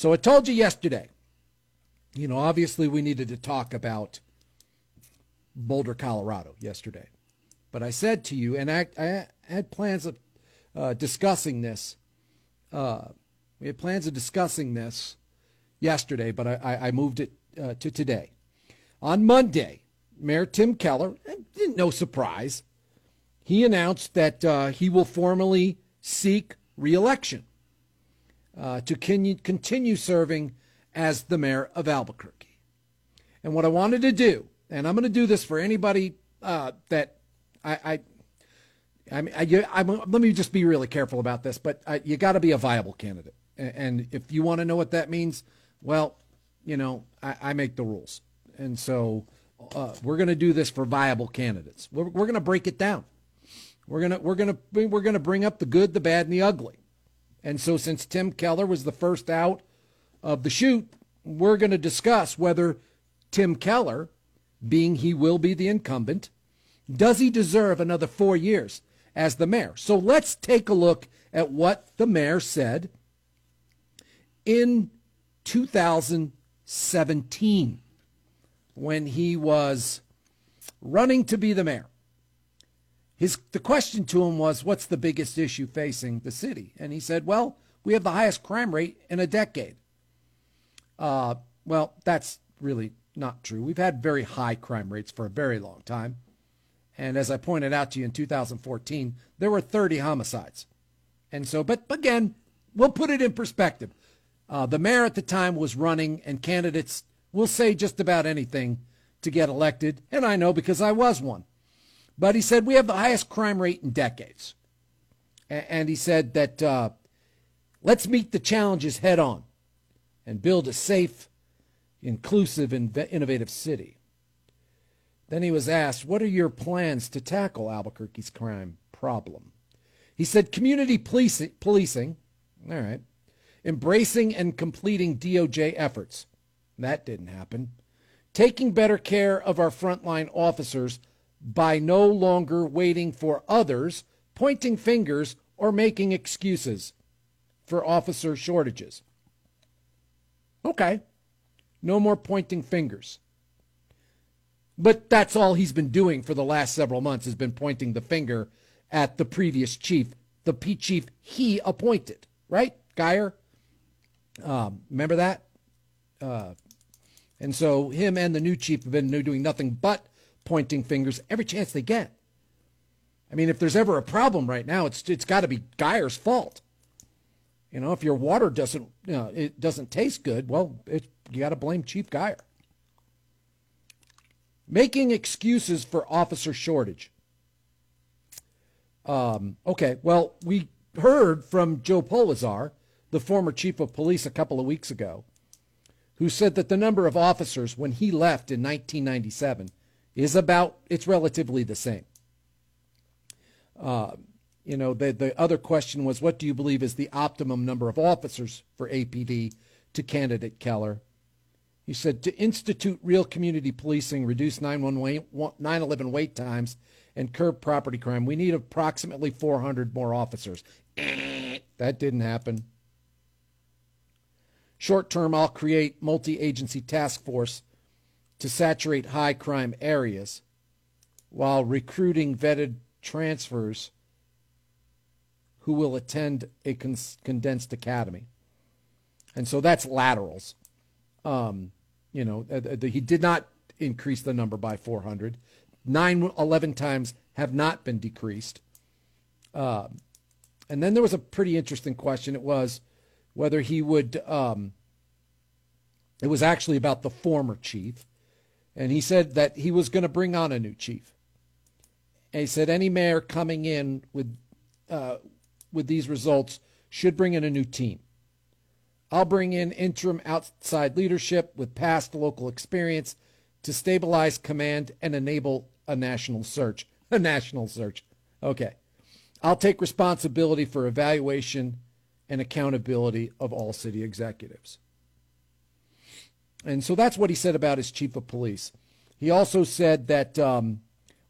So I told you yesterday, you know, obviously we needed to talk about Boulder, Colorado yesterday. But I said to you, and I, I had plans of uh, discussing this. Uh, we had plans of discussing this yesterday, but I, I moved it uh, to today. On Monday, Mayor Tim Keller, no surprise, he announced that uh, he will formally seek reelection uh, to continue serving as the mayor of Albuquerque. And what I wanted to do, and I'm going to do this for anybody uh, that I, I I mean, I, I, let me just be really careful about this, but uh, you got to be a viable candidate. And if you want to know what that means, well, you know, I, I make the rules. And so uh, we're going to do this for viable candidates. We're, we're going to break it down. We're going to we're going to we're going to bring up the good, the bad, and the ugly. And so since Tim Keller was the first out of the chute, we're going to discuss whether Tim Keller, being he will be the incumbent, does he deserve another 4 years as the mayor? So let's take a look at what the mayor said in 2017 when he was running to be the mayor. His, the question to him was, What's the biggest issue facing the city? And he said, Well, we have the highest crime rate in a decade. Uh, well, that's really not true. We've had very high crime rates for a very long time. And as I pointed out to you in 2014, there were 30 homicides. And so, but again, we'll put it in perspective. Uh, the mayor at the time was running, and candidates will say just about anything to get elected. And I know because I was one. But he said we have the highest crime rate in decades. And he said that uh, let's meet the challenges head on and build a safe, inclusive, and innovative city. Then he was asked, What are your plans to tackle Albuquerque's crime problem? He said, Community policing, policing all right, embracing and completing DOJ efforts. That didn't happen. Taking better care of our frontline officers by no longer waiting for others, pointing fingers, or making excuses for officer shortages. Okay, no more pointing fingers. But that's all he's been doing for the last several months has been pointing the finger at the previous chief, the P chief he appointed, right? Geier. Um, remember that? Uh, and so him and the new chief have been doing nothing but pointing fingers every chance they get. I mean, if there's ever a problem right now, it's it's got to be Geier's fault. You know, if your water doesn't you know, it doesn't taste good, well, it, you got to blame Chief Geier. Making excuses for officer shortage. Um, okay, well, we heard from Joe Polisar, the former chief of police, a couple of weeks ago, who said that the number of officers when he left in 1997 is about, it's relatively the same. Uh, you know, the, the other question was, what do you believe is the optimum number of officers for APD to candidate Keller? He said, to institute real community policing, reduce 911 wait times, and curb property crime, we need approximately 400 more officers. that didn't happen. Short term, I'll create multi agency task force to saturate high crime areas while recruiting vetted transfers who will attend a condensed academy. And so that's laterals. Um, you know, uh, the, he did not increase the number by 400. 9, 11 times have not been decreased. Uh, and then there was a pretty interesting question. It was whether he would, um, it was actually about the former chief. And he said that he was going to bring on a new chief. And he said any mayor coming in with uh, with these results should bring in a new team. I'll bring in interim outside leadership with past local experience to stabilize command and enable a national search. A national search. Okay. I'll take responsibility for evaluation and accountability of all city executives. And so that's what he said about his chief of police. He also said that um,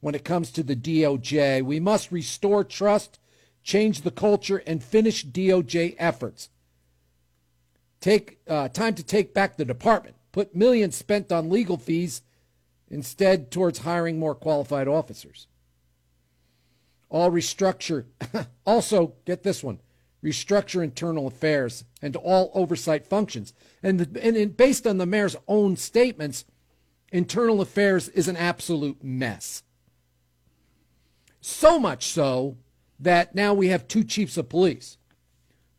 when it comes to the DOJ, we must restore trust, change the culture, and finish DOJ efforts. take uh, time to take back the department. Put millions spent on legal fees instead towards hiring more qualified officers. All restructure. also, get this one restructure internal affairs and all oversight functions. And, the, and based on the mayor's own statements, internal affairs is an absolute mess. So much so that now we have two chiefs of police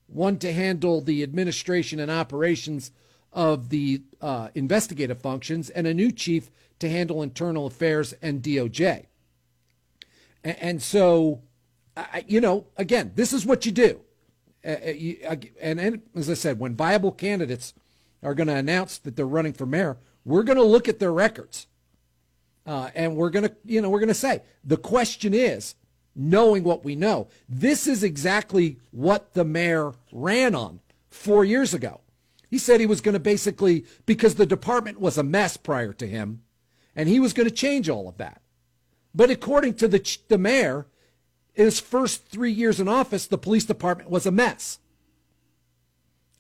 one to handle the administration and operations of the uh, investigative functions, and a new chief to handle internal affairs and DOJ. And, so, you know, again, this is what you do. Uh, and, and as I said, when viable candidates are going to announce that they're running for mayor, we're going to look at their records. Uh, and we're going to, you know, we're going to say the question is, knowing what we know, this is exactly what the mayor ran on four years ago. He said he was going to basically, because the department was a mess prior to him, and he was going to change all of that. But according to the, the mayor, in his first three years in office, the police department was a mess.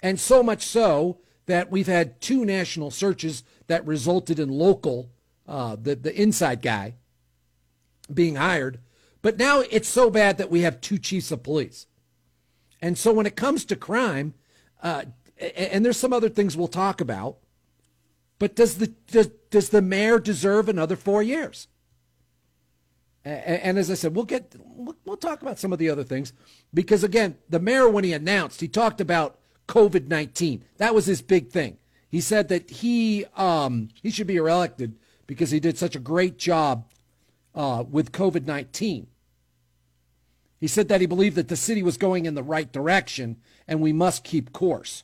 And so much so that we've had two national searches that resulted in local uh, the, the inside guy being hired. But now it's so bad that we have two chiefs of police. And so when it comes to crime, uh, and there's some other things we'll talk about, but does the does, does the mayor deserve another four years? And, and as I said, we'll get we'll, we'll talk about some of the other things because again, the mayor when he announced, he talked about COVID nineteen. That was his big thing. He said that he um, he should be reelected because he did such a great job uh, with COVID 19. He said that he believed that the city was going in the right direction and we must keep course.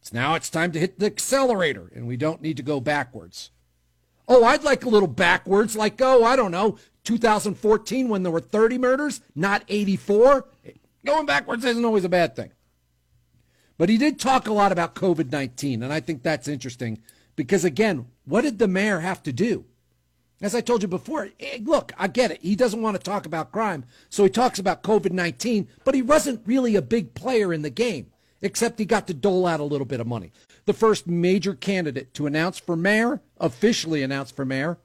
It's now it's time to hit the accelerator and we don't need to go backwards. Oh, I'd like a little backwards, like, oh, I don't know, 2014 when there were 30 murders, not 84. Going backwards isn't always a bad thing. But he did talk a lot about COVID 19, and I think that's interesting because, again, what did the mayor have to do? As I told you before, eh, look, I get it. He doesn't want to talk about crime, so he talks about COVID 19, but he wasn't really a big player in the game, except he got to dole out a little bit of money. The first major candidate to announce for mayor, officially announced for mayor,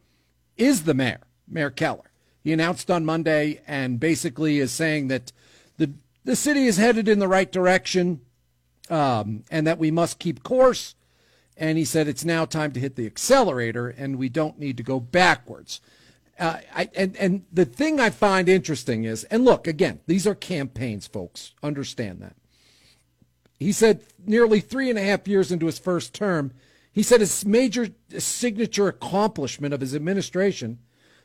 is the mayor, Mayor Keller. He announced on Monday and basically is saying that the, the city is headed in the right direction um, and that we must keep course and he said it's now time to hit the accelerator and we don't need to go backwards. Uh, I, and, and the thing I find interesting is, and look, again, these are campaigns, folks. Understand that. He said nearly three and a half years into his first term, he said his major signature accomplishment of his administration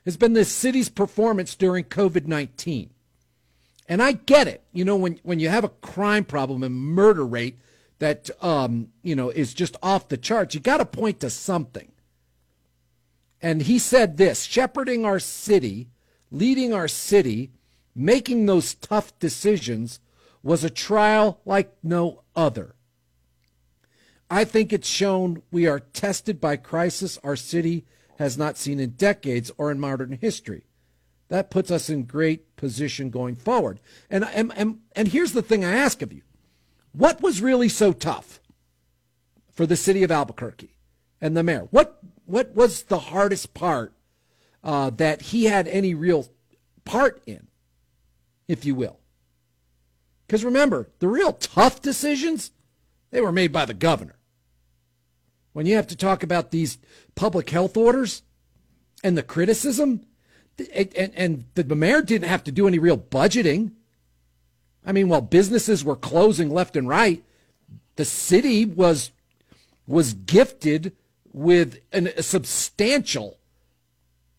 has been the city's performance during COVID 19. And I get it. You know, when, when you have a crime problem and murder rate that um, you know is just off the charts. You got to point to something. And he said this: shepherding our city, leading our city, making those tough decisions was a trial like no other. I think it's shown we are tested by crisis our city has not seen in decades or in modern history. That puts us in great position going forward. And, and, and, and here's the thing I ask of you what was really so tough for the city of Albuquerque and the mayor? What what was the hardest part uh, that he had any real part in, if you will? Because remember, the real tough decisions they were made by the governor. When you have to talk about these public health orders and the criticism, and, and, the mayor didn't have to do any real budgeting. I mean, while businesses were closing left and right, the city was was gifted with an, a substantial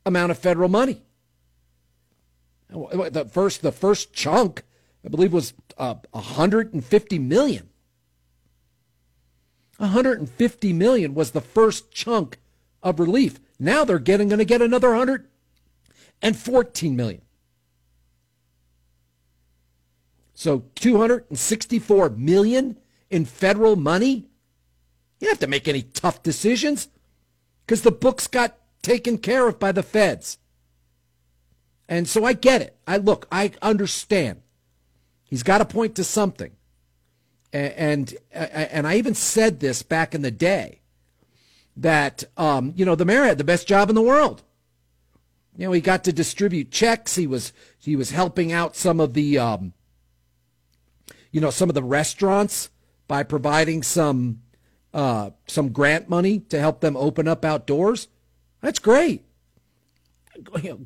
amount of federal money. The first the first chunk, I believe, was uh, 150 million. 150 million was the first chunk of relief. Now they're getting going to get another 114 million. So 264 million in federal money. You don't have to make any tough decisions because the books got taken care of by the feds. And so I get it. I look, I understand. He's got to point to something. And and I even said this back in the day that um, you know the mayor had the best job in the world. You know, he got to distribute checks. He was he was helping out some of the um, you know some of the restaurants by providing some uh, some grant money to help them open up outdoors. That's great. You know,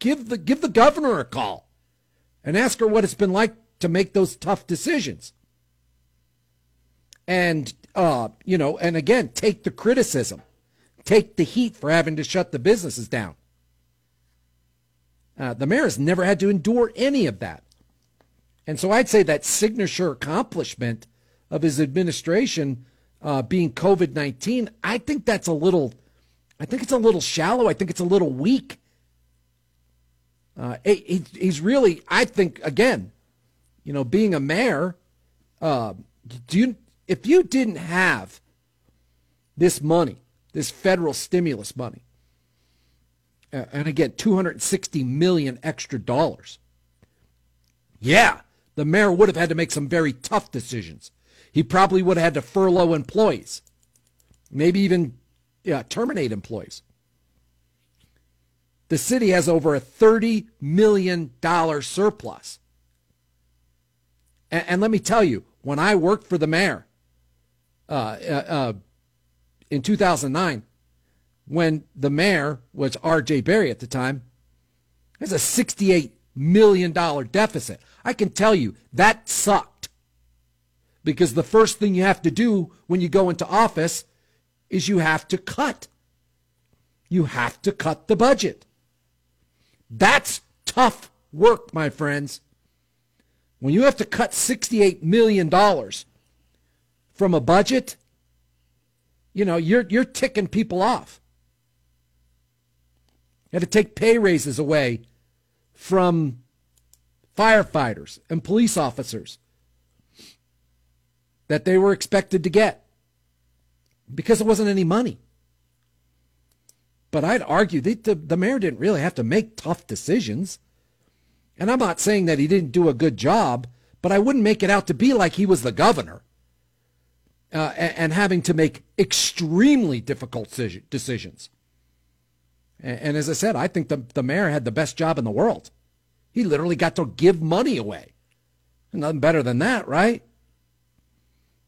give the give the governor a call and ask her what it's been like to make those tough decisions and uh, you know, and again, take the criticism, take the heat for having to shut the businesses down. Uh, the mayor has never had to endure any of that, and so I'd say that signature accomplishment of his administration uh, being COVID nineteen, I think that's a little, I think it's a little shallow. I think it's a little weak. Uh, he, he's really, I think, again, you know, being a mayor, uh, do you if you didn't have this money, this federal stimulus money, and again, 260 million extra dollars, yeah, the mayor would have had to make some very tough decisions. He probably would have had to furlough employees, maybe even yeah, terminate employees. The city has over a $30 million surplus. And, and let me tell you, when I worked for the mayor, uh, uh, uh, in 2009 when the mayor was R.J. Berry at the time. There's a $68 million deficit. I can tell you that sucked because the first thing you have to do when you go into office is you have to cut. You have to cut the budget. That's tough work, my friends. When you have to cut $68 million from a budget, you know, you're you're ticking people off. You had to take pay raises away from firefighters and police officers that they were expected to get because there wasn't any money. But I'd argue that the, the mayor didn't really have to make tough decisions. And I'm not saying that he didn't do a good job, but I wouldn't make it out to be like he was the governor uh, and, having to make extremely difficult decisions. And, as I said, I think the, the mayor had the best job in the world. He literally got to give money away. Nothing better than that, right?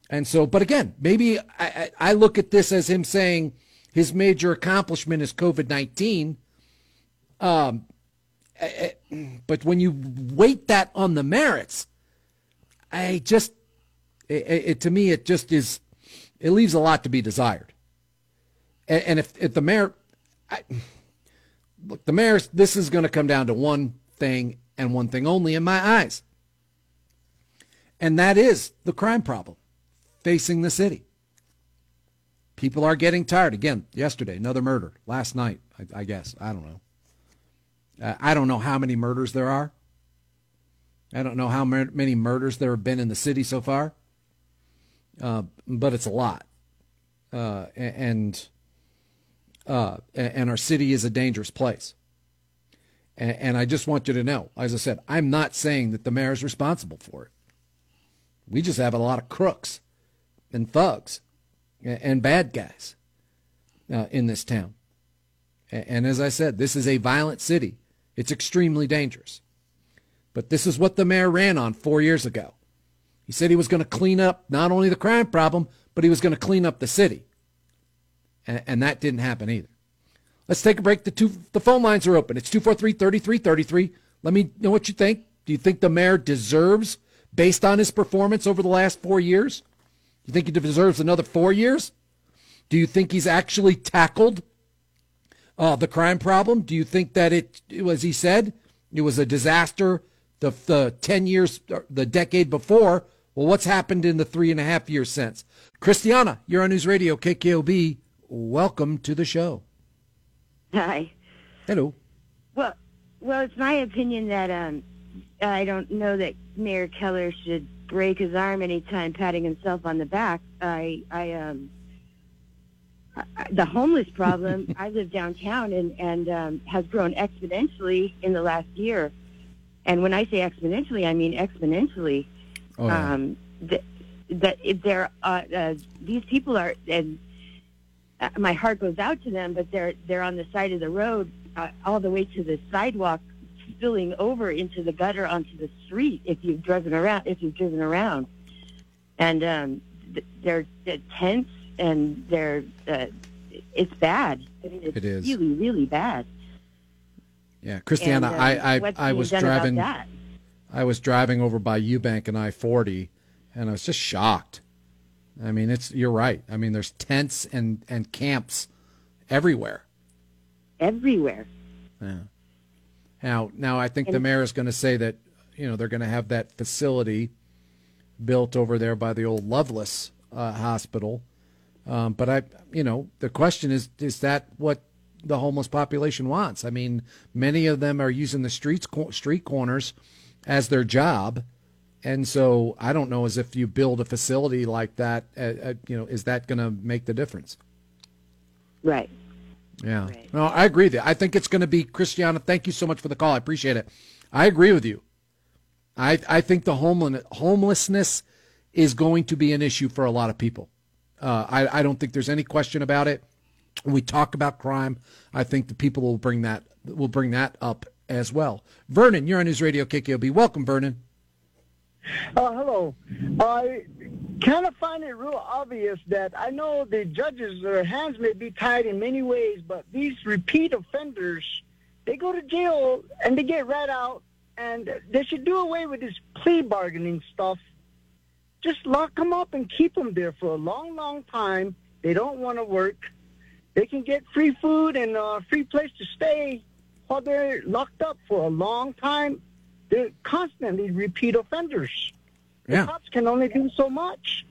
And so, but again, maybe I, I look at this as him saying his major accomplishment is COVID 19. Um, but when you weight that on the merits, I just it, it, to me, it just is, it leaves a lot to be desired. And, and if, if the mayor, I, look, the mayor, this is going to come down to one thing and one thing only in my eyes. And that is the crime problem facing the city. People are getting tired. Again, yesterday, another murder. Last night, I, I guess. I don't know. Uh, I don't know how many murders there are. I don't know how many murders there have been in the city so far uh, but it's a lot. Uh, and uh, and our city is a dangerous place. And, and I just want you to know, as I said, I'm not saying that the mayor is responsible for it. We just have a lot of crooks and thugs and bad guys uh, in this town. And as I said, this is a violent city. It's extremely dangerous. But this is what the mayor ran on four years ago. He said he was going to clean up not only the crime problem, but he was going to clean up the city. And, and that didn't happen either. Let's take a break. The, two, the phone lines are open. It's 243 3333. Let me know what you think. Do you think the mayor deserves, based on his performance over the last four years? Do you think he deserves another four years? Do you think he's actually tackled uh, the crime problem? Do you think that it, as he said, it was a disaster the, the 10 years, the decade before well, what's happened in the three and a half years since? Christiana, you're on News Radio KKOB. Welcome to the show. Hi. Hello. Well, well, it's my opinion that um, I don't know that Mayor Keller should break his arm anytime patting himself on the back. I, I, um, I, the homeless problem. I live downtown and and um, has grown exponentially in the last year. And when I say exponentially, I mean exponentially. Oh, yeah. um, that if they're uh, uh, these people are and uh, my heart goes out to them, but they're they're on the side of the road uh, all the way to the sidewalk, spilling over into the gutter onto the street. If you've driven around, if you've driven around, and um, they're, they're tense and they're uh, it's bad. I mean, it's It is. really really bad. Yeah, Christiana, And, uh, I I, I was driving that? I was driving over by Eubank and I forty, and I was just shocked. I mean, it's you're right. I mean, there's tents and and camps everywhere. everywhere. Yeah. Now, now I think the mayor is going to say that you know they're going to have that facility built over there by the old Lovelace uh, Hospital. Um, but I, you know, the question is: is that what the homeless population wants? I mean, many of them are using the streets, street corners, as their job, and so I don't know as if you build a facility like that, uh, uh, you know, is that going to make the difference? Right. Yeah. Right. No, I agree with you. I think it's going to be Christiana. Thank you so much for the call. I appreciate it. I agree with you. I I think the homeless homelessness is going to be an issue for a lot of people. Uh, I I don't think there's any question about it. When we talk about crime, I think the people will bring that will bring that up as well. Vernon, you're on News Radio KKOB. Welcome, Vernon. Uh, hello. I kind of find it real obvious that I know the judges, their hands may be tied in many ways, but these repeat offenders, they go to jail and they get right out, and they should do away with this plea bargaining stuff. Just lock them up and keep them there for a long, long time. They don't want to work. They can get free food and a free place to stay they're locked up for a long time. They're constantly repeat offenders. The Yeah. cops can only do so much.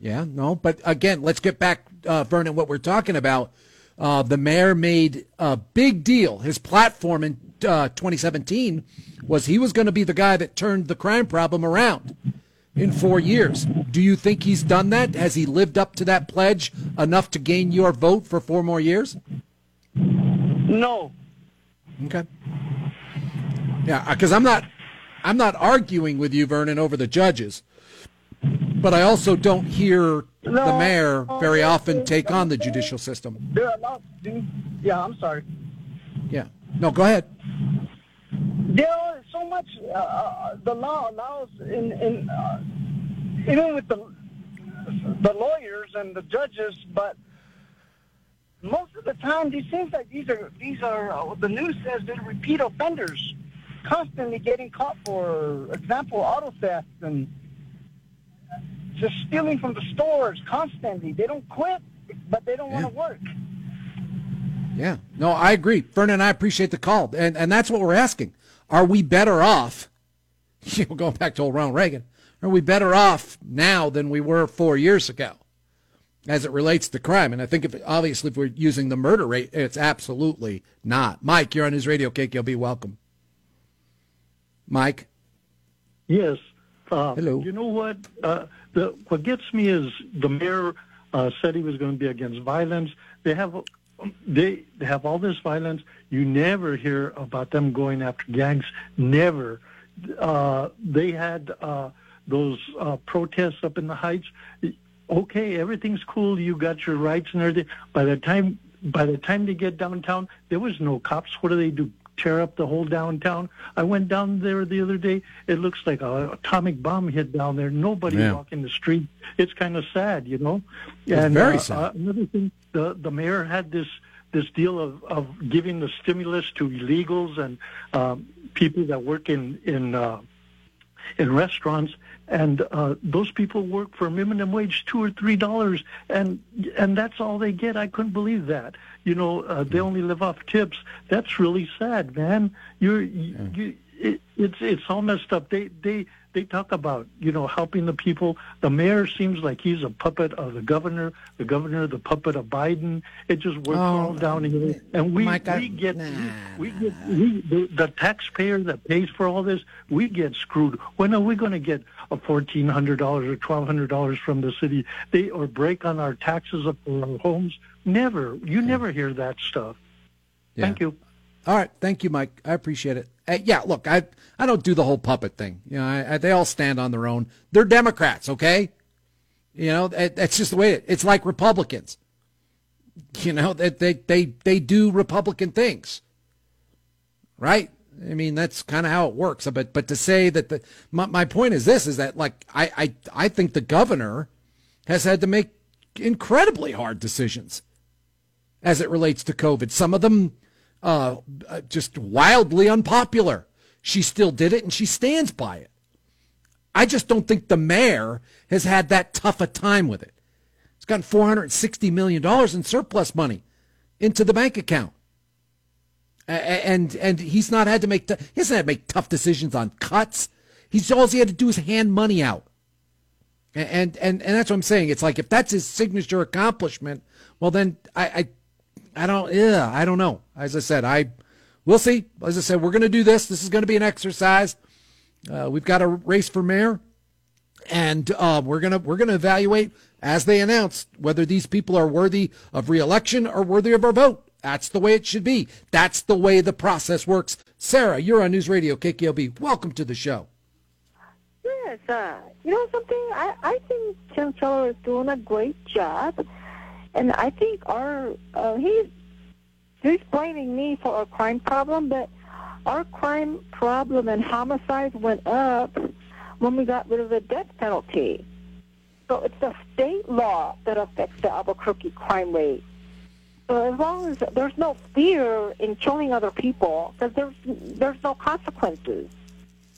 Yeah, no, but again, let's get back, uh, Vernon, what we're talking about. Uh, the mayor made a big deal. His platform in uh, 2017 was he was going to be the guy that turned the crime problem around in four years. Do you think he's done that? Has he lived up to that pledge enough to gain your vote for four more years? No. Okay. Yeah, because I'm not, I'm not arguing with you, Vernon, over the judges, but I also don't hear the mayor very often take on the judicial system. Allowed to do. Yeah, I'm sorry. Yeah. No, go ahead. There are so much uh, uh, the law allows in, in uh, even with the the lawyers and the judges, but most of the time, these seems like these are these are uh, the news says they're repeat offenders, constantly getting caught for example auto theft and just stealing from the stores constantly. They don't quit, but they don't want to work. Yeah. No, I agree. Vernon, and I appreciate the call. And and that's what we're asking. Are we better off? You know, going back to old Ronald Reagan, are we better off now than we were four years ago as it relates to crime? And I think if obviously if we're using the murder rate, it's absolutely not. Mike, you're on his radio KKOB. Welcome. Mike. Yes. Uh, Hello. You know what? Uh, the, what gets me is the mayor uh, said he was going to be against violence. They have they, they have all this violence. You never hear about them going after gangs. Never. Uh, they had uh, those uh, protests up in the heights. Okay, everything's cool. You got your rights and everything. By the time by the time they get downtown, there was no cops. What do they do? Tear up the whole downtown. I went down there the other day. It looks like a atomic bomb hit down there. Nobody Yeah. walking the street. It's kind of sad, you know. It's and very uh, sad. uh, another thing, the the mayor had this this deal of, of giving the stimulus to illegals and um, people that work in in uh, in restaurants, and uh, those people work for minimum wage two or three dollars, and and that's all they get. I couldn't believe that. You know, uh, they only live off tips. That's really sad, man. You're you, you it, it's it's all messed up. They they they talk about you know helping the people. The mayor seems like he's a puppet of the governor. The governor, the puppet of Biden. It just works Oh, all down here, and we we get nah, we, we get we, the, the taxpayer that pays for all this. We get screwed. When are we going to get hundred dollars or twelve hundred dollars from the city? They or break on our taxes up for our homes. Never. You never hear that stuff. Yeah. Thank you. All right, thank you, Mike. I appreciate it. Uh, yeah, look, I I don't do the whole puppet thing. You know, I, I, they all stand on their own. They're Democrats, okay? You know, that's just the way it, it's like Republicans. You know, that they, they, they do Republican things. Right? I mean, that's kind of how it works. But but to say that the my, my point is this is that like I, I I think the governor has had to make incredibly hard decisions as it relates to COVID. Some of them uh, just wildly unpopular. She still did it and she stands by it. I just don't think the mayor has had that tough a time with it. He's gotten $460 million in surplus money into the bank account. And and he's not had to make he hasn't had to make tough decisions on cuts. He's all he had to do is hand money out. And and and that's what I'm saying. It's like if that's his signature accomplishment, well then I I, I don't yeah I don't know. As I said, I we'll see. As I said, we're going to do this. This is going to be an exercise. Uh, we've got a race for mayor, and uh, we're gonna we're gonna evaluate as they announce whether these people are worthy of reelection or worthy of our vote. That's the way it should be. That's the way the process works. Sarah, you're on News Radio KKOB. Welcome to the show. Yes, uh, you know something. I I think Tim Keller is doing a great job, and I think our uh, he's he's blaming me for a crime problem, but our crime problem and homicides went up when we got rid of the death penalty. So it's the state law that affects the Albuquerque crime rate. As long as there's no fear in killing other people, because there's there's no consequences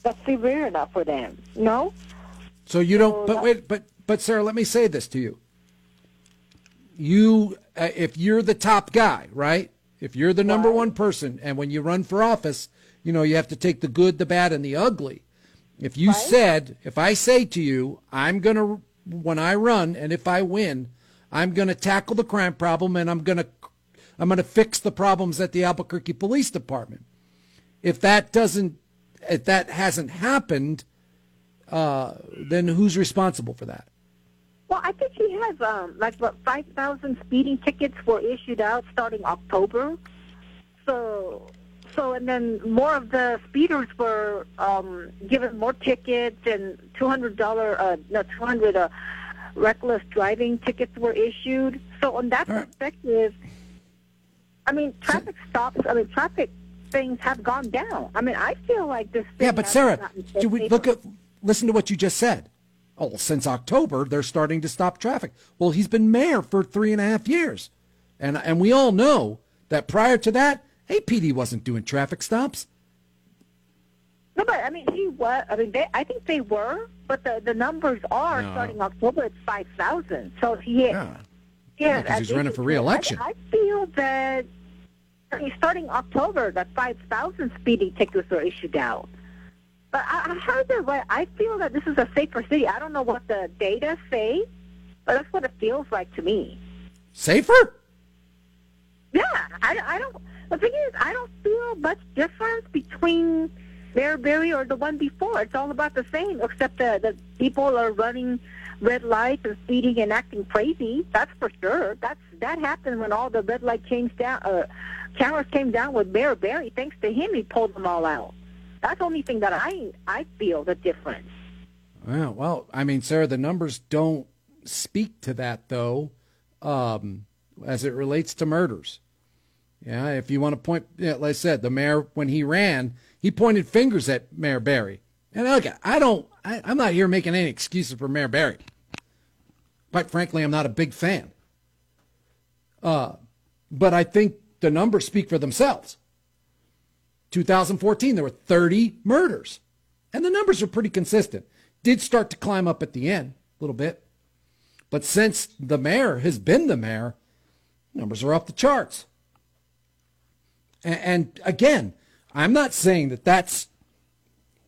that's severe enough for them. No. So you don't. So but wait. But but Sarah, let me say this to you. You, uh, if you're the top guy, right? If you're the number right. one person, and when you run for office, you know, you have to take the good, the bad, and the ugly. If you right. said, if I say to you, I'm going to, when I run and if I win, I'm going to tackle the crime problem and I'm going to, I'm going to fix the problems at the Albuquerque Police Department. If that doesn't, if that hasn't happened, uh, then who's responsible for that? Well, I think he has um, like what five thousand speeding tickets were issued out starting October. So so, and then more of the speeders were um, given more tickets, and two hundred dollar, uh, no, two hundred uh, reckless driving tickets were issued. So, on that perspective, I mean, traffic stops. I mean, traffic things have gone down. I mean, I feel like this. yeah, but Sarah, do we look at listen to what you just said? Oh, since October, they're starting to stop traffic. Well, he's been mayor for three and a half years, and and we all know that prior to that APD wasn't doing traffic stops. No, but I mean, he was. I mean, they, I think they were, but the the numbers are no. starting October. It's five thousand. So he, yeah, yeah, he's running for reelection. I, I feel that I mean, starting October, that five thousand speeding tickets were issued out. But I, I heard that. I feel that this is a safer city. I don't know what the data say, but that's what it feels like to me. Safer? Yeah, I, I don't. The thing is, I don't feel much difference between Mayor Berry or the one before. It's all about the same, except that the people are running red lights and speeding and acting crazy. That's for sure. That's that happened when all the red light came down. Uh, cameras came down with Mayor Berry. Thanks to him, he pulled them all out. That's the only thing that I I feel the difference. Well, well, I mean, Sarah, the numbers don't speak to that though, um, as it relates to murders. Yeah, if you want to point, yeah, like I said, the mayor when he ran, he pointed fingers at Mayor Berry. And look, I don't, I, I'm not here making any excuses for Mayor Berry. Quite frankly, I'm not a big fan. Uh, but I think the numbers speak for themselves. 2014, there were 30 murders, and the numbers are pretty consistent. Did start to climb up at the end a little bit, but since the mayor has been the mayor, numbers are off the charts. And, and again, I'm not saying that that's,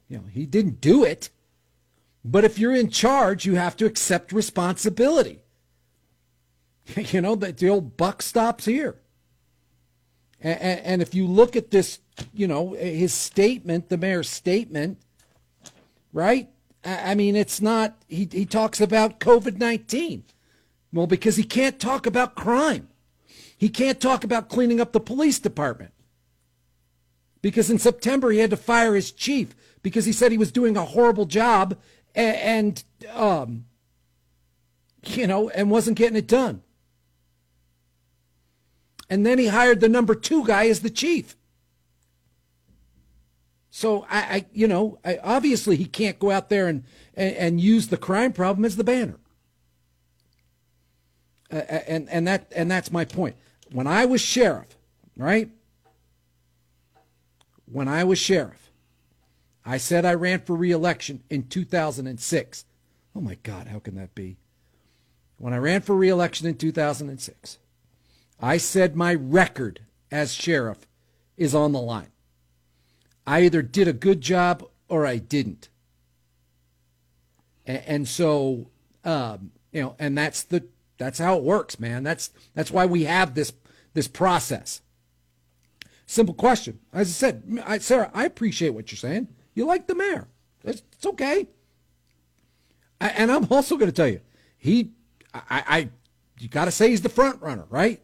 you know, he didn't do it. But if you're in charge, you have to accept responsibility. you know, the, the old buck stops here. And, and, and if you look at this, you know, his statement, the mayor's statement, right? I mean, it's not, he, he talks about COVID 19. Well, because he can't talk about crime. He can't talk about cleaning up the police department because in September he had to fire his chief because he said he was doing a horrible job and, and um, you know, and wasn't getting it done. And then he hired the number two guy as the chief. So I, I you know, I, obviously he can't go out there and, and, and use the crime problem as the banner. Uh, and and that and that's my point. When I was sheriff, right? When I was sheriff, I said I ran for reelection in 2006. Oh my God, how can that be? When I ran for reelection in 2006, I said my record as sheriff is on the line. I either did a good job or I didn't. And, and so, um, you know, and that's the that's how it works, man. That's that's why we have this this process. Simple question. As I said, I, Sarah, I appreciate what you're saying. You like the mayor. It's, it's okay. I, and I'm also going to tell you, he, I, I you got to say he's the front runner, right?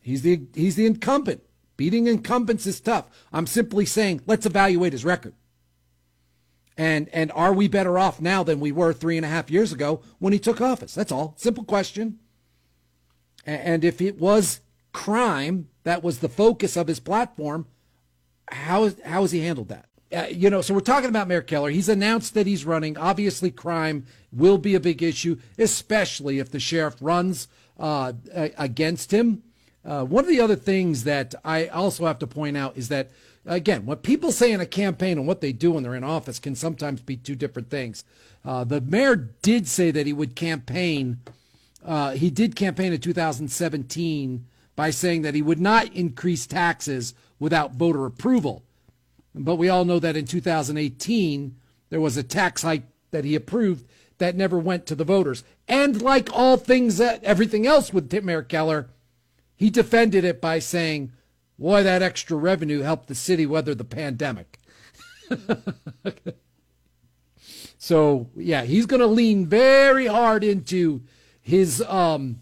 He's the he's the incumbent. Beating incumbents is tough. I'm simply saying let's evaluate his record. And and are we better off now than we were three and a half years ago when he took office? That's all. Simple question. And if it was crime that was the focus of his platform, how how has he handled that? Uh, you know, so we're talking about Mayor Keller. He's announced that he's running. Obviously, crime will be a big issue, especially if the sheriff runs uh, against him. Uh, one of the other things that I also have to point out is that, again, what people say in a campaign and what they do when they're in office can sometimes be two different things. Uh, the mayor did say that he would campaign. Uh, he did campaign in 2017 by saying that he would not increase taxes without voter approval. But we all know that in 2018, there was a tax hike that he approved that never went to the voters. And like all things that everything else with Mayor Keller, he defended it by saying, Boy, that extra revenue helped the city weather the pandemic. so, yeah, he's going to lean very hard into his. Um,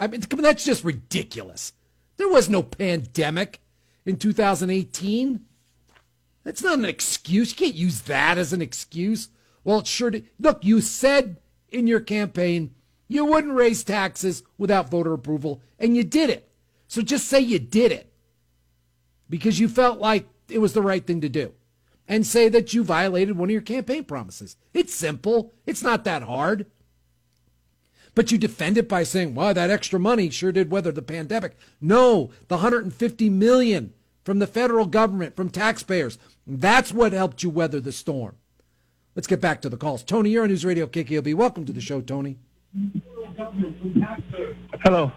I mean, that's just ridiculous. There was no pandemic in 2018. That's not an excuse. You can't use that as an excuse. Well, it sure did. Look, you said in your campaign you wouldn't raise taxes without voter approval, and you did it. So just say you did it because you felt like it was the right thing to do. And say that you violated one of your campaign promises. It's simple, it's not that hard. But you defend it by saying, "Wow, that extra money sure did weather the pandemic." No, the 150 million from the federal government, from taxpayers, that's what helped you weather the storm. Let's get back to the calls. Tony, you're on News Radio KKOB. Welcome to the show, Tony. Hello.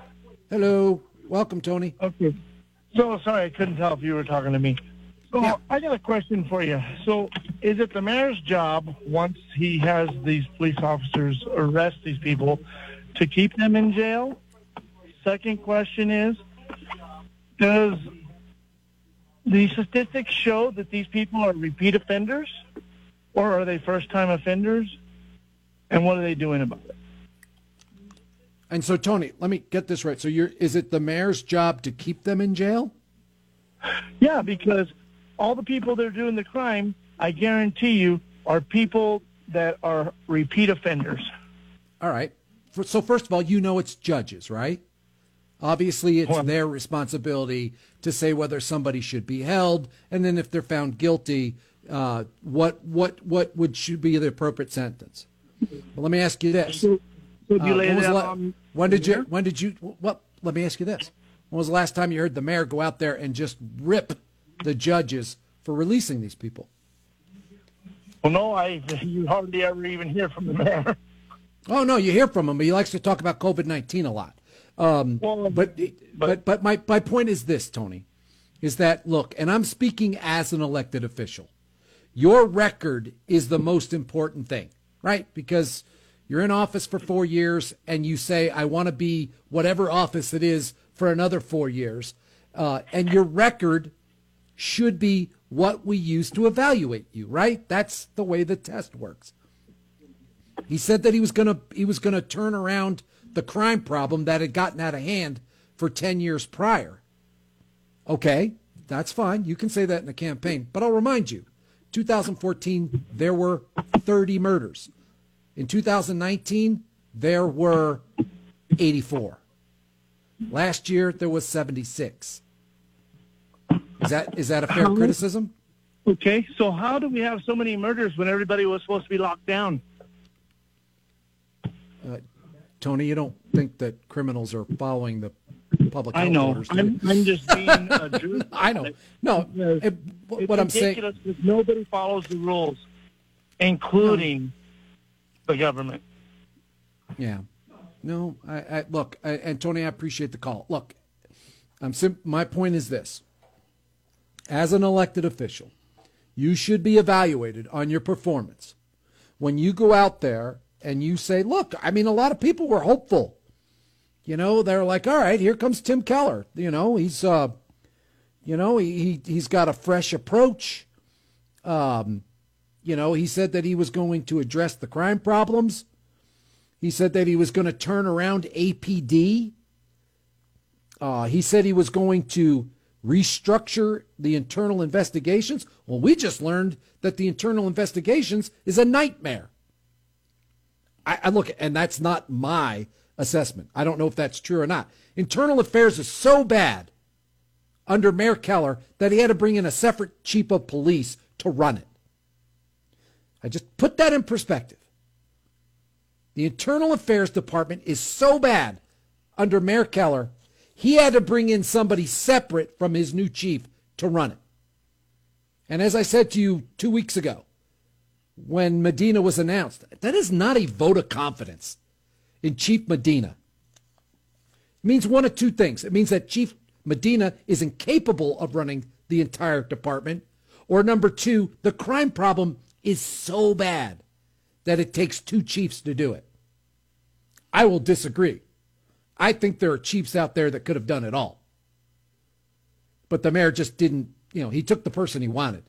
Hello. Welcome, Tony. Okay. So sorry, I couldn't tell if you were talking to me. So yeah. I got a question for you. So is it the mayor's job once he has these police officers arrest these people to keep them in jail? Second question is, does the statistics show that these people are repeat offenders or are they first time offenders? And what are they doing about it? And so, Tony, let me get this right. So, you're is it the mayor's job to keep them in jail? Yeah, because all the people that are doing the crime, I guarantee you, are people that are repeat offenders. All right. So, first of all, you know it's judges, right? Obviously, it's well, their responsibility to say whether somebody should be held, and then if they're found guilty, uh, what what what would should be the appropriate sentence? Well, let me ask you this: so, so you uh, lay that la- on when did you? When did you? Well, let me ask you this: When was the last time you heard the mayor go out there and just rip the judges for releasing these people? Well, no, I you hardly ever even hear from the mayor. Oh no, you hear from him, but he likes to talk about COVID nineteen a lot. Um, well, but, but but but my my point is this, Tony, is that look, and I'm speaking as an elected official. Your record is the most important thing, right? Because you're in office for four years and you say, I want to be whatever office it is for another four years. Uh, and your record should be what we use to evaluate you, right? That's the way the test works. He said that he was gonna he was gonna turn around the crime problem that had gotten out of hand for ten years prior. Okay, that's fine. You can say that in a campaign, but I'll remind you, 2014 there were 30 murders. In 2019, there were 84. Last year there was 76. Is that is that a fair criticism? Okay, so how do we have so many murders when everybody was supposed to be locked down? Uh, Tony, you don't think that criminals are following the public I know. orders? I'm, I'm just being a Jew. I know. No, it- It's what I'm saying. because nobody follows the rules, including the government. Yeah. No, I, I look, I, and Tony, I appreciate the call. Look, I'm sim- my point is this. As an elected official, you should be evaluated on your performance. When you go out there and you say, look, I mean, a lot of people were hopeful. You know, they're like, all right, here comes Tim Keller. You know, he's, uh, you know, he, he, he's got a fresh approach. Um, you know, he said that he was going to address the crime problems. He said that he was going to turn around APD. Uh, he said he was going to restructure the internal investigations. Well, we just learned that the internal investigations is a nightmare. I, I look, and that's not my assessment. I don't know if that's true or not. Internal affairs is so bad under Mayor Keller that he had to bring in a separate chief of police to run it. I just put that in perspective. The Internal Affairs Department is so bad under Mayor Keller, he had to bring in somebody separate from his new chief to run it. And as I said to you two weeks ago, when Medina was announced, that is not a vote of confidence in Chief Medina. It means one of two things. It means that Chief Medina is incapable of running the entire department, or number two, the crime problem is so bad that it takes two chiefs to do it. I will disagree. I think there are chiefs out there that could have done it all. But the mayor just didn't, you know, he took the person he wanted.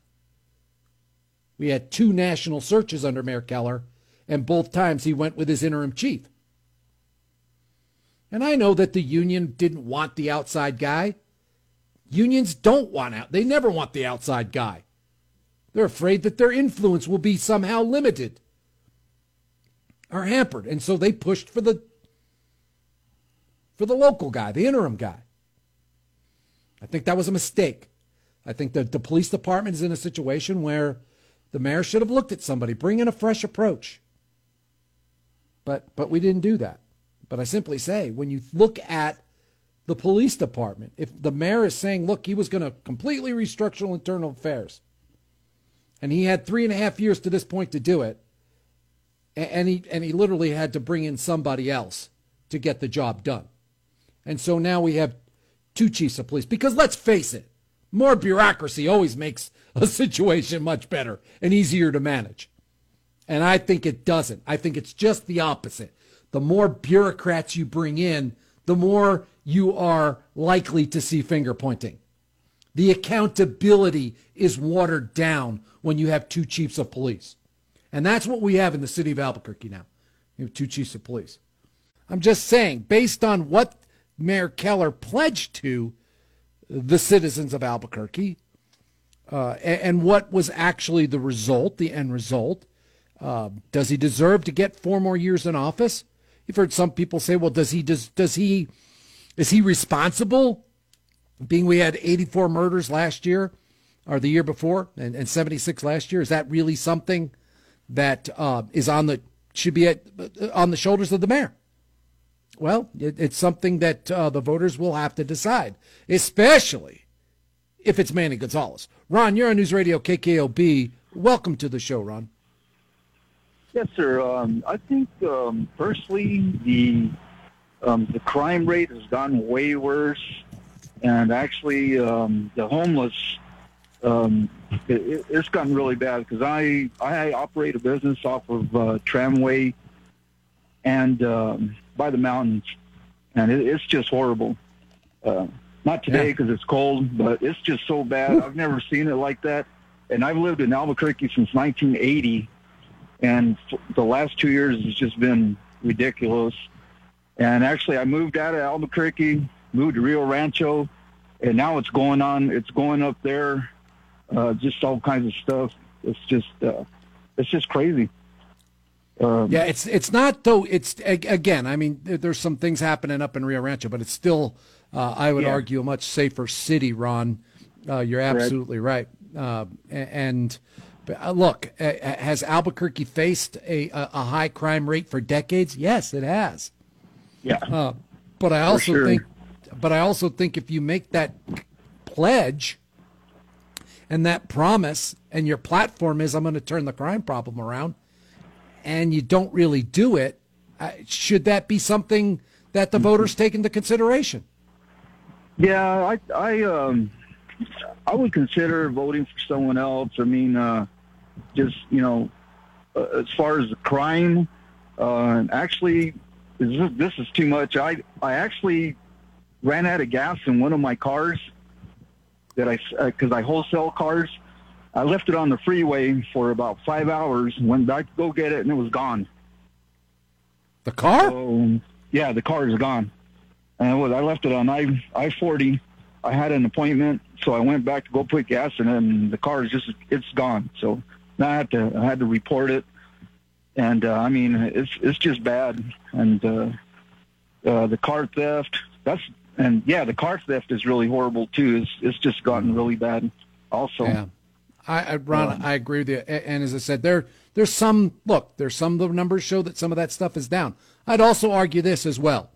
We had two national searches under Mayor Keller, and both times he went with his interim chief. And I know that the union didn't want the outside guy. Unions don't want out. They never want the outside guy. They're afraid that their influence will be somehow limited or hampered. And so they pushed for the for the local guy, the interim guy. I think that was a mistake. I think that the police department is in a situation where the mayor should have looked at somebody, bring in a fresh approach. But but we didn't do that. But I simply say, when you look at the police department, if the mayor is saying, look, he was going to completely restructure internal affairs, and he had three and a half years to this point to do it, and he and he literally had to bring in somebody else to get the job done. And so now we have two chiefs of police because let's face it, more bureaucracy always makes a situation much better and easier to manage. And I think it doesn't. I think it's just the opposite. The more bureaucrats you bring in, the more you are likely to see finger pointing. The accountability is watered down when you have two chiefs of police. And that's what we have in the city of Albuquerque now. We have two chiefs of police. I'm just saying, based on what Mayor Keller pledged to the citizens of Albuquerque uh, and, and, what was actually the result, the end result, uh, does he deserve to get four more years in office? You've heard some people say, well, does he does does he is he responsible? Being we had 84 murders last year or the year before and, and 76 last year, is that really something that uh, is on the should be at, on the shoulders of the mayor? Well, it, it's something that uh, the voters will have to decide, especially if it's Manny Gonzales. Ron, you're on News Radio KKOB. Welcome to the show, Ron. Yes, sir. Um, I think um, personally the um, the crime rate has gone way worse, and actually um, the homeless um, it, it's gotten really bad because I I operate a business off of uh, Tramway and um, by the mountains, and it, it's just horrible. Uh, not today because yeah. it's cold, but it's just so bad. I've never seen it like that, and I've lived in Albuquerque since 1980 and the last two years has just been ridiculous. And actually, I moved out of Albuquerque, moved to Rio Rancho, and now it's going on. It's going up there, uh, just all kinds of stuff. It's just, uh, it's just crazy. Um, Yeah, it's it's not though. It's again. I mean, there's some things happening up in Rio Rancho, but it's still, uh, I would Yeah. argue, a much safer city. Ron, uh, you're absolutely right. Uh, and but, uh, look, uh, has Albuquerque faced a, a a high crime rate for decades? Yes, it has. yeah. Uh, but I also sure. think, but I also think if you make that pledge and that promise, and your platform is I'm going to turn the crime problem around, and you don't really do it, uh, should that be something that the voters take into consideration? Yeah, I I um I would consider voting for someone else. I mean, uh, just you know, uh, as far as the crime, uh, actually, this, this is too much. I I actually ran out of gas in one of my cars that I because I wholesale cars. I left it on the freeway for about five hours. Went back to go get it, and it was gone. The car? So yeah, the car is gone. And it was, I left it on I I forty. I had an appointment, so I went back to go put gas in it, and the car is just it's gone. So now I had to I had to report it, and uh, I mean it's it's just bad. And uh, uh, the car theft that's and yeah, the car theft is really horrible too. It's it's just gotten really bad. Also, Yeah, I, I Ron, I agree with you. And as I said, there there's some look. There's some of the numbers show that some of that stuff is down. I'd also argue this as well.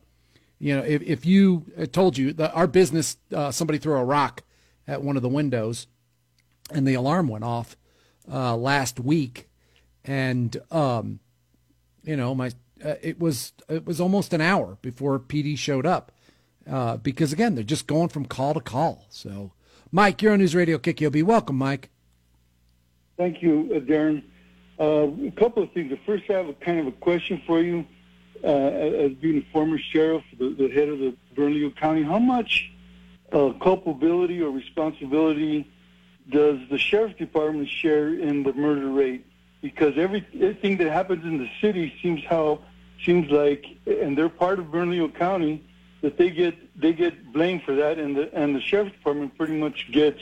You know, if if you I told you that our business, uh, somebody threw a rock at one of the windows, and the alarm went off uh, last week, and um, you know, my uh, it was it was almost an hour before PD showed up uh, because again, they're just going from call to call. So, Mike, you're on News Radio KKOB. Welcome, Mike. Thank you, uh, Darren. Uh, a couple of things. First, I have a kind of a question for you. Uh, as being a former sheriff, the, the head of the Bernalillo County, how much uh, culpability or responsibility does the sheriff's department share in the murder rate? Because every, everything that happens in the city seems how seems like, and they're part of Bernalillo County, that they get they get blamed for that, and the and the sheriff's department pretty much gets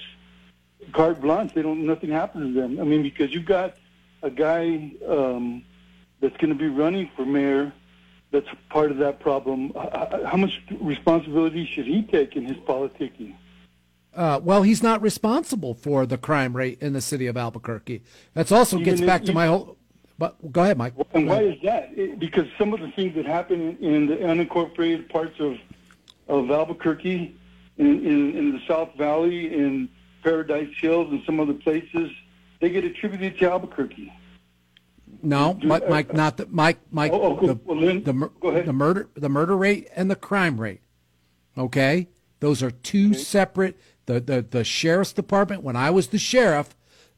carte blanche. They don't nothing happens to them. I mean, because you've got a guy um, that's going to be running for mayor that's part of that problem. How much responsibility should he take in his politicking? Uh, well, he's not responsible for the crime rate in the city of Albuquerque. That's also Even gets back to my whole. But go ahead, Mike. And why is that? It, because some of the things that happen in the unincorporated parts of of Albuquerque, in, in, in the South Valley, in Paradise Hills, and some other places, they get attributed to Albuquerque. No, Mike, Mike not the Mike, Mike. Oh, oh, the, Well, the, go ahead. the murder, the murder rate, and the crime rate. Okay, those are two separate. The, the the sheriff's department. When I was the sheriff,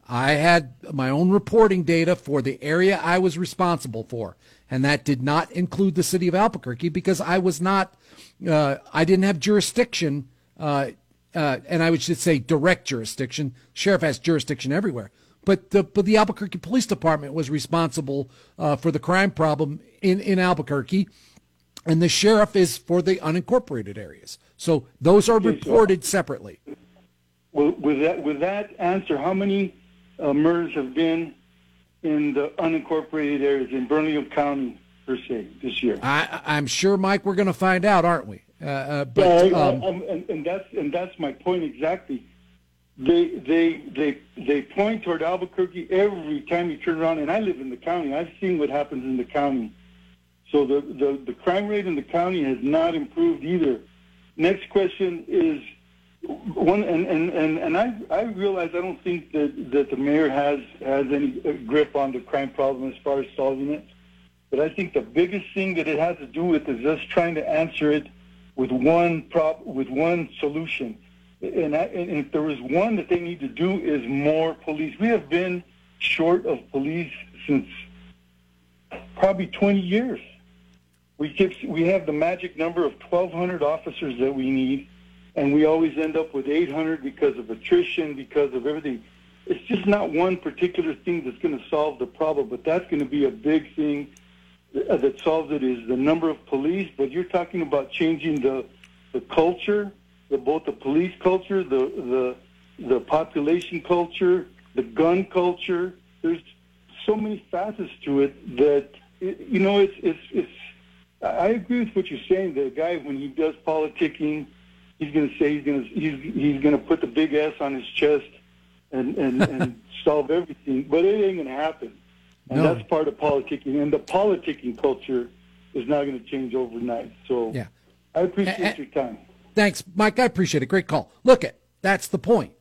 I had my own reporting data for the area I was responsible for, and that did not include the city of Albuquerque because I was not. Uh, I didn't have jurisdiction. Uh, uh, and I would just say direct jurisdiction. Sheriff has jurisdiction everywhere, but the but the Albuquerque Police Department was responsible uh, for the crime problem in in Albuquerque, and the sheriff is for the unincorporated areas. So those are reported separately. Well, with that with that answer, how many uh, murders have been in the unincorporated areas in Bernalillo County per se this year? I, I'm sure, Mike, we're going to find out, aren't we? Uh, uh, but Yeah, I- um, I- and, and that's and that's my point exactly. They they they they point toward Albuquerque every time you turn around, and I live in the county. I've seen what happens in the county. So the the, the crime rate in the county has not improved either. Next question is one, and and and, and I I realize I don't think that that the mayor has has any uh, grip on the crime problem as far as solving it. But I think the biggest thing that it has to do with is us trying to answer it with one prop with one solution. And, and if there is one that they need to do is more police. We have been short of police since probably 20 years. We keep, we have the magic number of 1,200 officers that we need, and we always end up with 800 because of attrition, because of everything. It's just not one particular thing that's going to solve the problem, but that's going to be a big thing Uh, that solves it is the number of police. But you're talking about changing the the culture, the both the police culture, the the the population culture, the gun culture. There's so many facets to it that it, you know, it's it's it's. I agree with what you're saying. The guy when he does politicking, he's going to say he's going to he's he's going to put the big S on his chest and and, and solve everything, but it ain't going to happen. And No. that's part of politicking, and the politicking culture is not going to change overnight. So Yeah. I appreciate A- a- your time. Thanks, Mike. I appreciate it. Great call. Look at that's the point.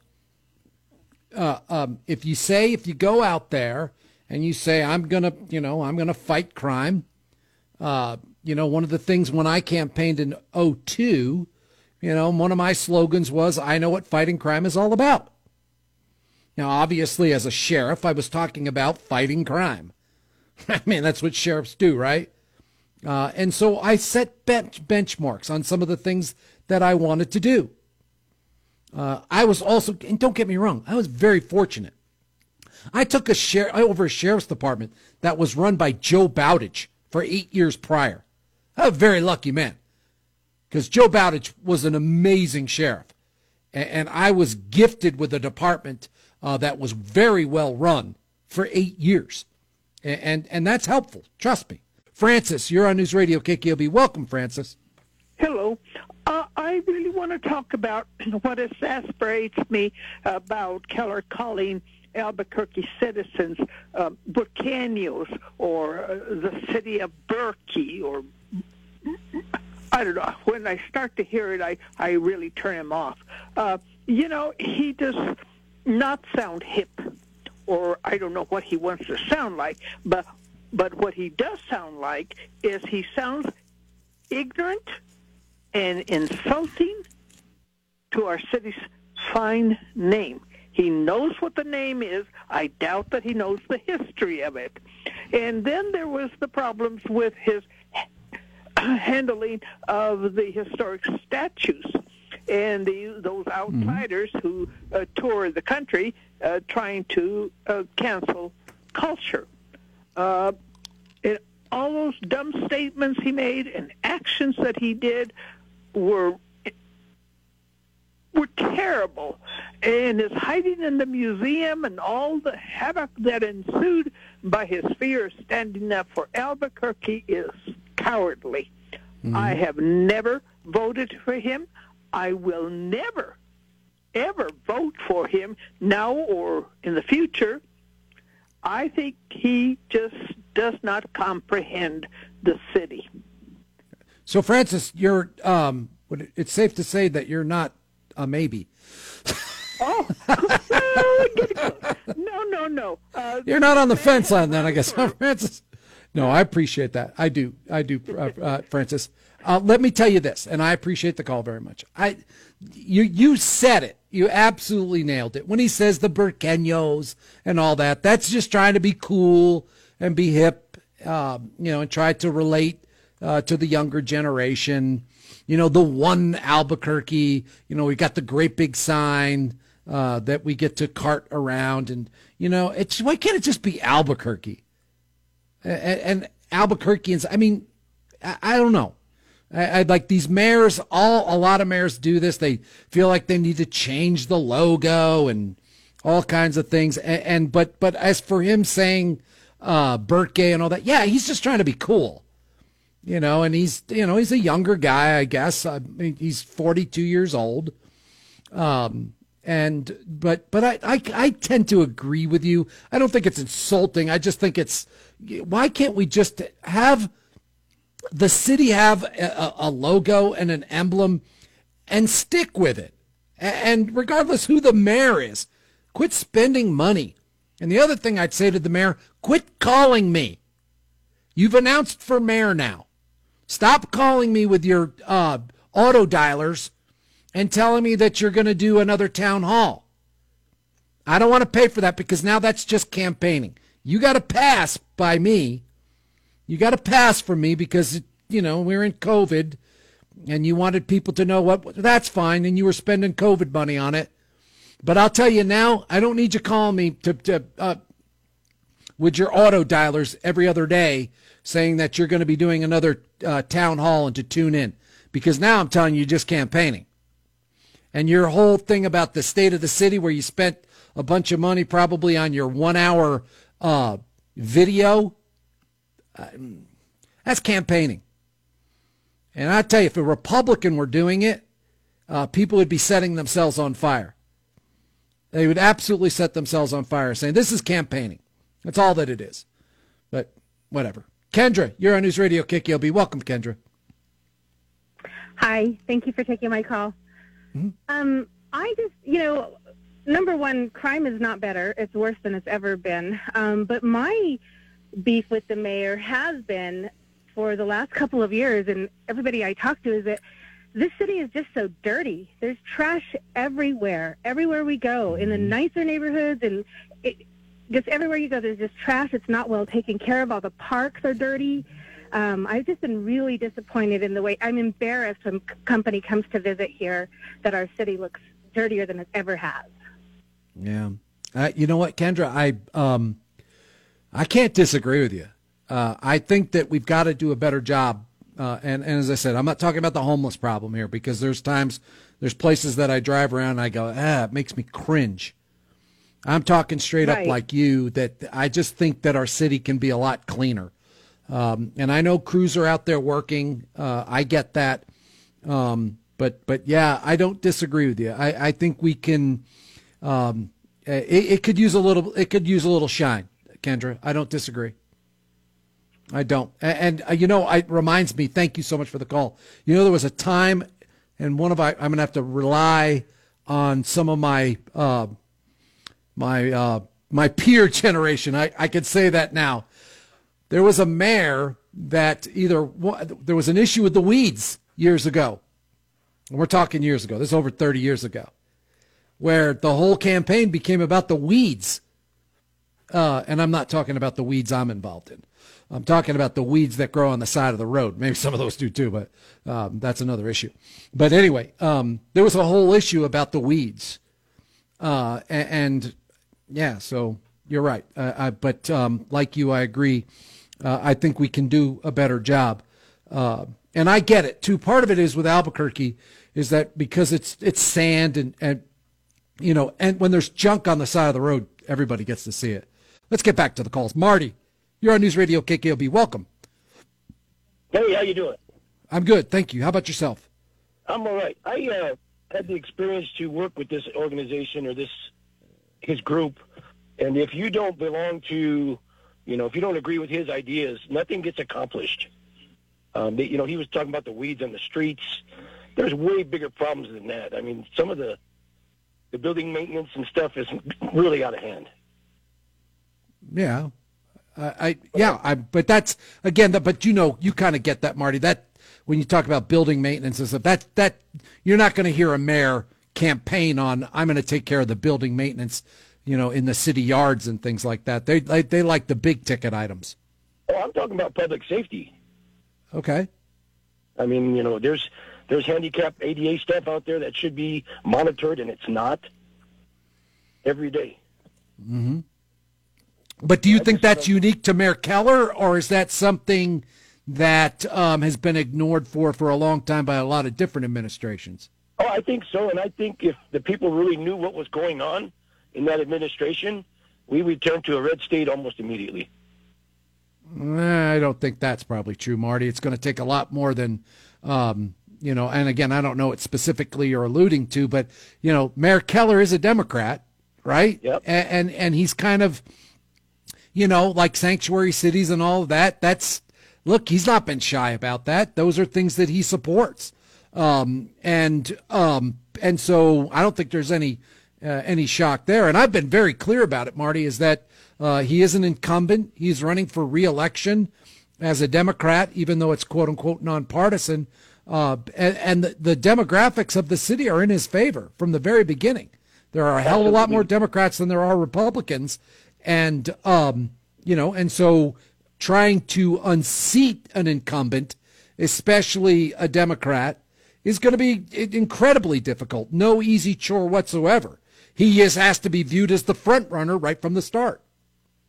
Uh, um, if you say if you go out there and you say I'm gonna, you know, I'm gonna fight crime. Uh, you know, one of the things when I campaigned in 02, you know, one of my slogans was I know what fighting crime is all about. Now, obviously, as a sheriff, I was talking about fighting crime. I mean, that's what sheriffs do, right? Uh, and so I set bench benchmarks on some of the things that I wanted to do. Uh, I was also, and don't get me wrong, I was very fortunate. I took a share over a sheriff's department that was run by Joe Bowdich for eight years prior. A very lucky man because Joe Bowdich was an amazing sheriff, and, and I was gifted with a department uh, that was very well run for eight years, and, and and that's helpful. Trust me. Francis, you're on News Radio KKOB. Welcome, Francis. Hello. Uh, I really want to talk about what exasperates me about Keller calling Albuquerque citizens uh, or uh, the city of Burque or I don't know. When I start to hear it, I, I really turn him off. Uh, you know, he does not sound hip, or I don't know what he wants to sound like, but but what he does sound like is he sounds ignorant and insulting to our city's fine name. He knows what the name is. I doubt that he knows the history of it. And then there was the problems with his handling of the historic statues and the, those outsiders who uh, tour the country uh, trying to uh, cancel culture. Uh, it, all those dumb statements he made and actions that he did were were terrible. And his hiding in the museum and all the havoc that ensued by his fear of standing up for Albuquerque is cowardly. I have never voted for him. I will never, ever vote for him now or in the future. I think he just does not comprehend the city. So, Francis, you're um, it's safe to say that you're not a maybe. Oh, no, no, no. Uh, You're not on the fence line, then, I guess, Francis. No, I appreciate that. I do. I do, uh, uh, Francis. Uh, let me tell you this, and I appreciate the call very much. I, you, you said it. You absolutely nailed it. When he says the Burqueños and all that, that's just trying to be cool and be hip, um, you know, and try to relate uh, to the younger generation. You know, the one Albuquerque. You know, we got the great big sign uh, that we get to cart around, and you know, it's why can't it just be Albuquerque? and, and Albuquerqueans. I mean, I, I don't know. I, like these mayors. All a lot of mayors do this. They feel like they need to change the logo and all kinds of things. And, and but but as for him saying uh, Burque and all that, yeah, he's just trying to be cool, you know. And he's you know he's a younger guy, I guess. I mean, he's forty two years old. Um, and but but I, I I tend to agree with you. I don't think it's insulting. I just think it's why can't we just have the city have a, a logo and an emblem and stick with it? And regardless who the mayor is, quit spending money. And the other thing I'd say to the mayor, quit calling me. You've announced for mayor now. Stop calling me with your uh, auto dialers and telling me that you're going to do another town hall. I don't want to pay for that because now that's just campaigning. You got to pass by me. You got to pass for me because, you know, we're in COVID and you wanted people to know what that's fine and you were spending COVID money on it. But I'll tell you now, I don't need you calling me to, to uh, with your auto dialers every other day saying that you're going to be doing another uh, town hall and to tune in because now I'm telling you you just campaigning. And your whole thing about the state of the city where you spent a bunch of money probably on your one hour uh, video That's campaigning. And I tell you, if a Republican were doing it, uh, people would be setting themselves on fire. They would absolutely set themselves on fire, saying this is campaigning. That's all that it is. But whatever. Kendra, you're on News Radio KKOB. Welcome, Kendra. Hi, thank you for taking my call. Mm-hmm. Um, I just, you know, number one, crime is not better. It's worse than it's ever been. Um, but my beef with the mayor has been for the last couple of years, and everybody I talk to is that this city is just so dirty. There's trash everywhere, everywhere we go, in the mm-hmm. nicer neighborhoods, and it, just everywhere you go, there's just trash. It's not well taken care of. All the parks are dirty. Um, I've just been really disappointed in the way. I'm embarrassed when c- company comes to visit here that our city looks dirtier than it ever has. Yeah, uh, you know what, Kendra, I um, I can't disagree with you. Uh, I think that we've got to do a better job. Uh, and, and as I said, I'm not talking about the homeless problem here because there's times, there's places that I drive around and I go, ah, it makes me cringe. I'm talking straight right. up like you that I just think that our city can be a lot cleaner. Um, and I know crews are out there working. Uh, I get that. Um, but but yeah, I don't disagree with you. I, I think we can. Um, it, it could use a little. It could use a little shine, Kendra. I don't disagree. I don't. And, and uh, you know, it reminds me. Thank you so much for the call. You know, there was a time, and one of I. I'm going to have to rely on some of my uh, my uh, my peer generation. I I could say that now there was a mayor that either there was an issue with the weeds years ago. And We're talking years ago. This is over 30 years ago, where the whole campaign became about the weeds. Uh, and I'm not talking about the weeds I'm involved in. I'm talking about the weeds that grow on the side of the road. Maybe some of those do too, but um, that's another issue. But anyway, um, there was a whole issue about the weeds, uh, and, and, yeah, so you're right. Uh, I, but um, like you, I agree uh, I think we can do a better job. Uh, and I get it too. Part of it is with Albuquerque is that because it's it's sand and and you know and when there's junk on the side of the road, everybody gets to see it. Let's get back to the calls. Marty, you're on News Radio KKOB. Welcome. Hey, how you doing? I'm good, thank you. How about yourself? I'm all right. I uh, had the experience to work with this organization or this his group, and if you don't belong to you know, if you don't agree with his ideas, nothing gets accomplished. Um, they, you know, he was talking about the weeds on the streets. There's way bigger problems than that. I mean, some of the the building maintenance and stuff is really out of hand. Yeah, uh, I yeah, I but that's again, the, but you know, you kind of get that, Marty. That when you talk about building maintenance and stuff, that that you're not going to hear a mayor campaign on. I'm going to take care of the building maintenance you know, in the city yards and things like that. They they, they like the big ticket items. Oh, I'm talking about public safety. Okay. I mean, you know, there's there's handicap ADA stuff out there that should be monitored, and it's not every day. Mm-hmm. But do you I think that's unique to Mayor Keller, or is that something that um, has been ignored for for a long time by a lot of different administrations? Oh, I think so, and I think if the people really knew what was going on, in that administration, we return to a red state almost immediately. I don't think that's probably true, Marty. It's going to take a lot more than, um, you know, and again, I don't know what specifically you're alluding to, but, you know, Mayor Keller is a Democrat, right? Yep. And, and, and he's kind of, you know, like sanctuary cities and all of that. That's, look, he's not been shy about that. Those are things that he supports. Um, and, um, and so I don't think there's any, uh, any shock there. And I've been very clear about it, Marty, is that uh, he is an incumbent. He's running for reelection as a Democrat, even though it's quote unquote nonpartisan. Uh, and, and the, the, demographics of the city are in his favor from the very beginning. There are a hell of a lot more Democrats than there are Republicans. And, um, you know, and so trying to unseat an incumbent, especially a Democrat, is going to be incredibly difficult. No easy chore whatsoever he is has to be viewed as the front runner right from the start.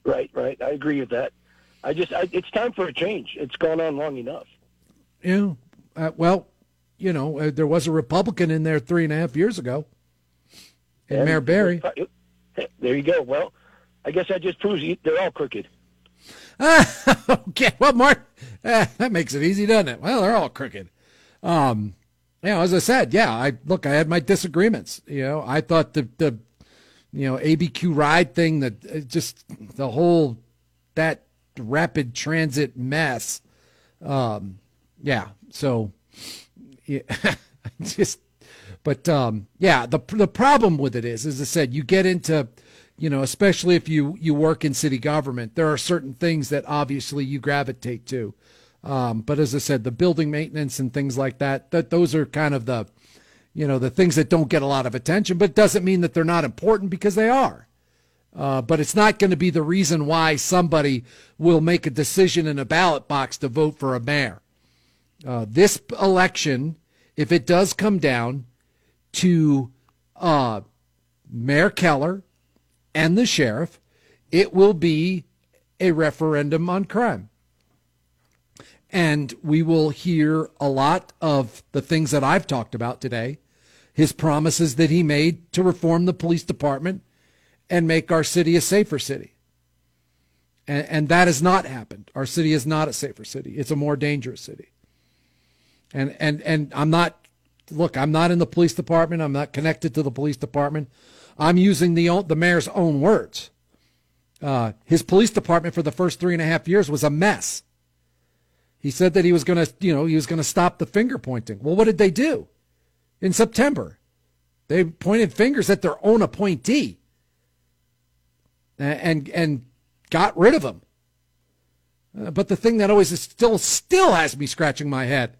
Right, right. I agree with that. I just, I, it's time for a change. It's gone on long enough. Yeah. Uh, well, you know, uh, there was a Republican in there three and a half years ago, and, and Mayor Berry. There you go. Well, I guess that just proves they're all crooked. okay, well, Mark, eh, that makes it easy, doesn't it? Well, they're all crooked. Um, you know, as I said, yeah, I look, I had my disagreements. You know, I thought the the you know ABQ ride thing that uh, just the whole that rapid transit mess. Um, yeah, so yeah, just but um, yeah, the the problem with it is, as I said, you get into you know, especially if you you work in city government, there are certain things that obviously you gravitate to. Um, but as I said, the building maintenance and things like that, that those are kind of the, you know, the things that don't get a lot of attention, but it doesn't mean that they're not important because they are. Uh, but it's not going to be the reason why somebody will make a decision in a ballot box to vote for a mayor. Uh, this election, if it does come down to uh, Mayor Keller and the sheriff, it will be a referendum on crime. And we will hear a lot of the things that I've talked about today his promises that he made to reform the police department and make our city a safer city. And, and, that has not happened. Our city is not a safer city. It's a more dangerous city. And and and I'm not look, I'm not in the police department. I'm not connected to the police department. I'm using the the mayor's own words. Uh, his police department for the first three and a half years was a mess. He said that he was going to, you know, he was going to stop the finger pointing. Well, what did they do in September? They pointed fingers at their own appointee and and, and got rid of him. Uh, but the thing that always is still still has me scratching my head.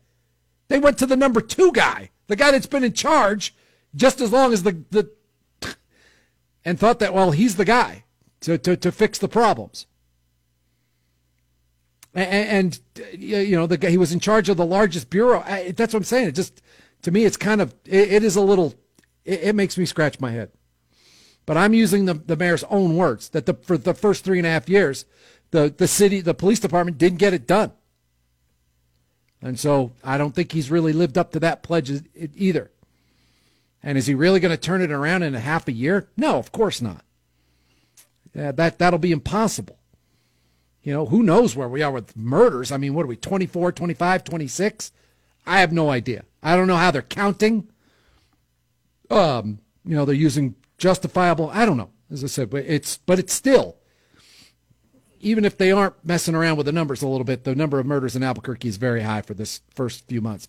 They went to the number two guy, the guy that's been in charge just as long as the the, and thought that well he's the guy to to, to fix the problems and, and you know the guy he was in charge of the largest bureau. I, that's what I'm saying. It just to me, it's kind of it, it is a little. It, it, makes me scratch my head. But I'm using the the mayor's own words that the for the first three and a half years, the the city the police department didn't get it done. And so I don't think he's really lived up to that pledge either. And is he really going to turn it around in a half a year? No, of course not. Yeah, that that'll be impossible. You know, who knows where we are with murders? I mean, what are we, 24, 25, 26? I have no idea. I don't know how they're counting. Um, you know, they're using justifiable. I don't know. As I said, but it's but it's still even if they aren't messing around with the numbers a little bit, the number of murders in Albuquerque is very high for this first few months.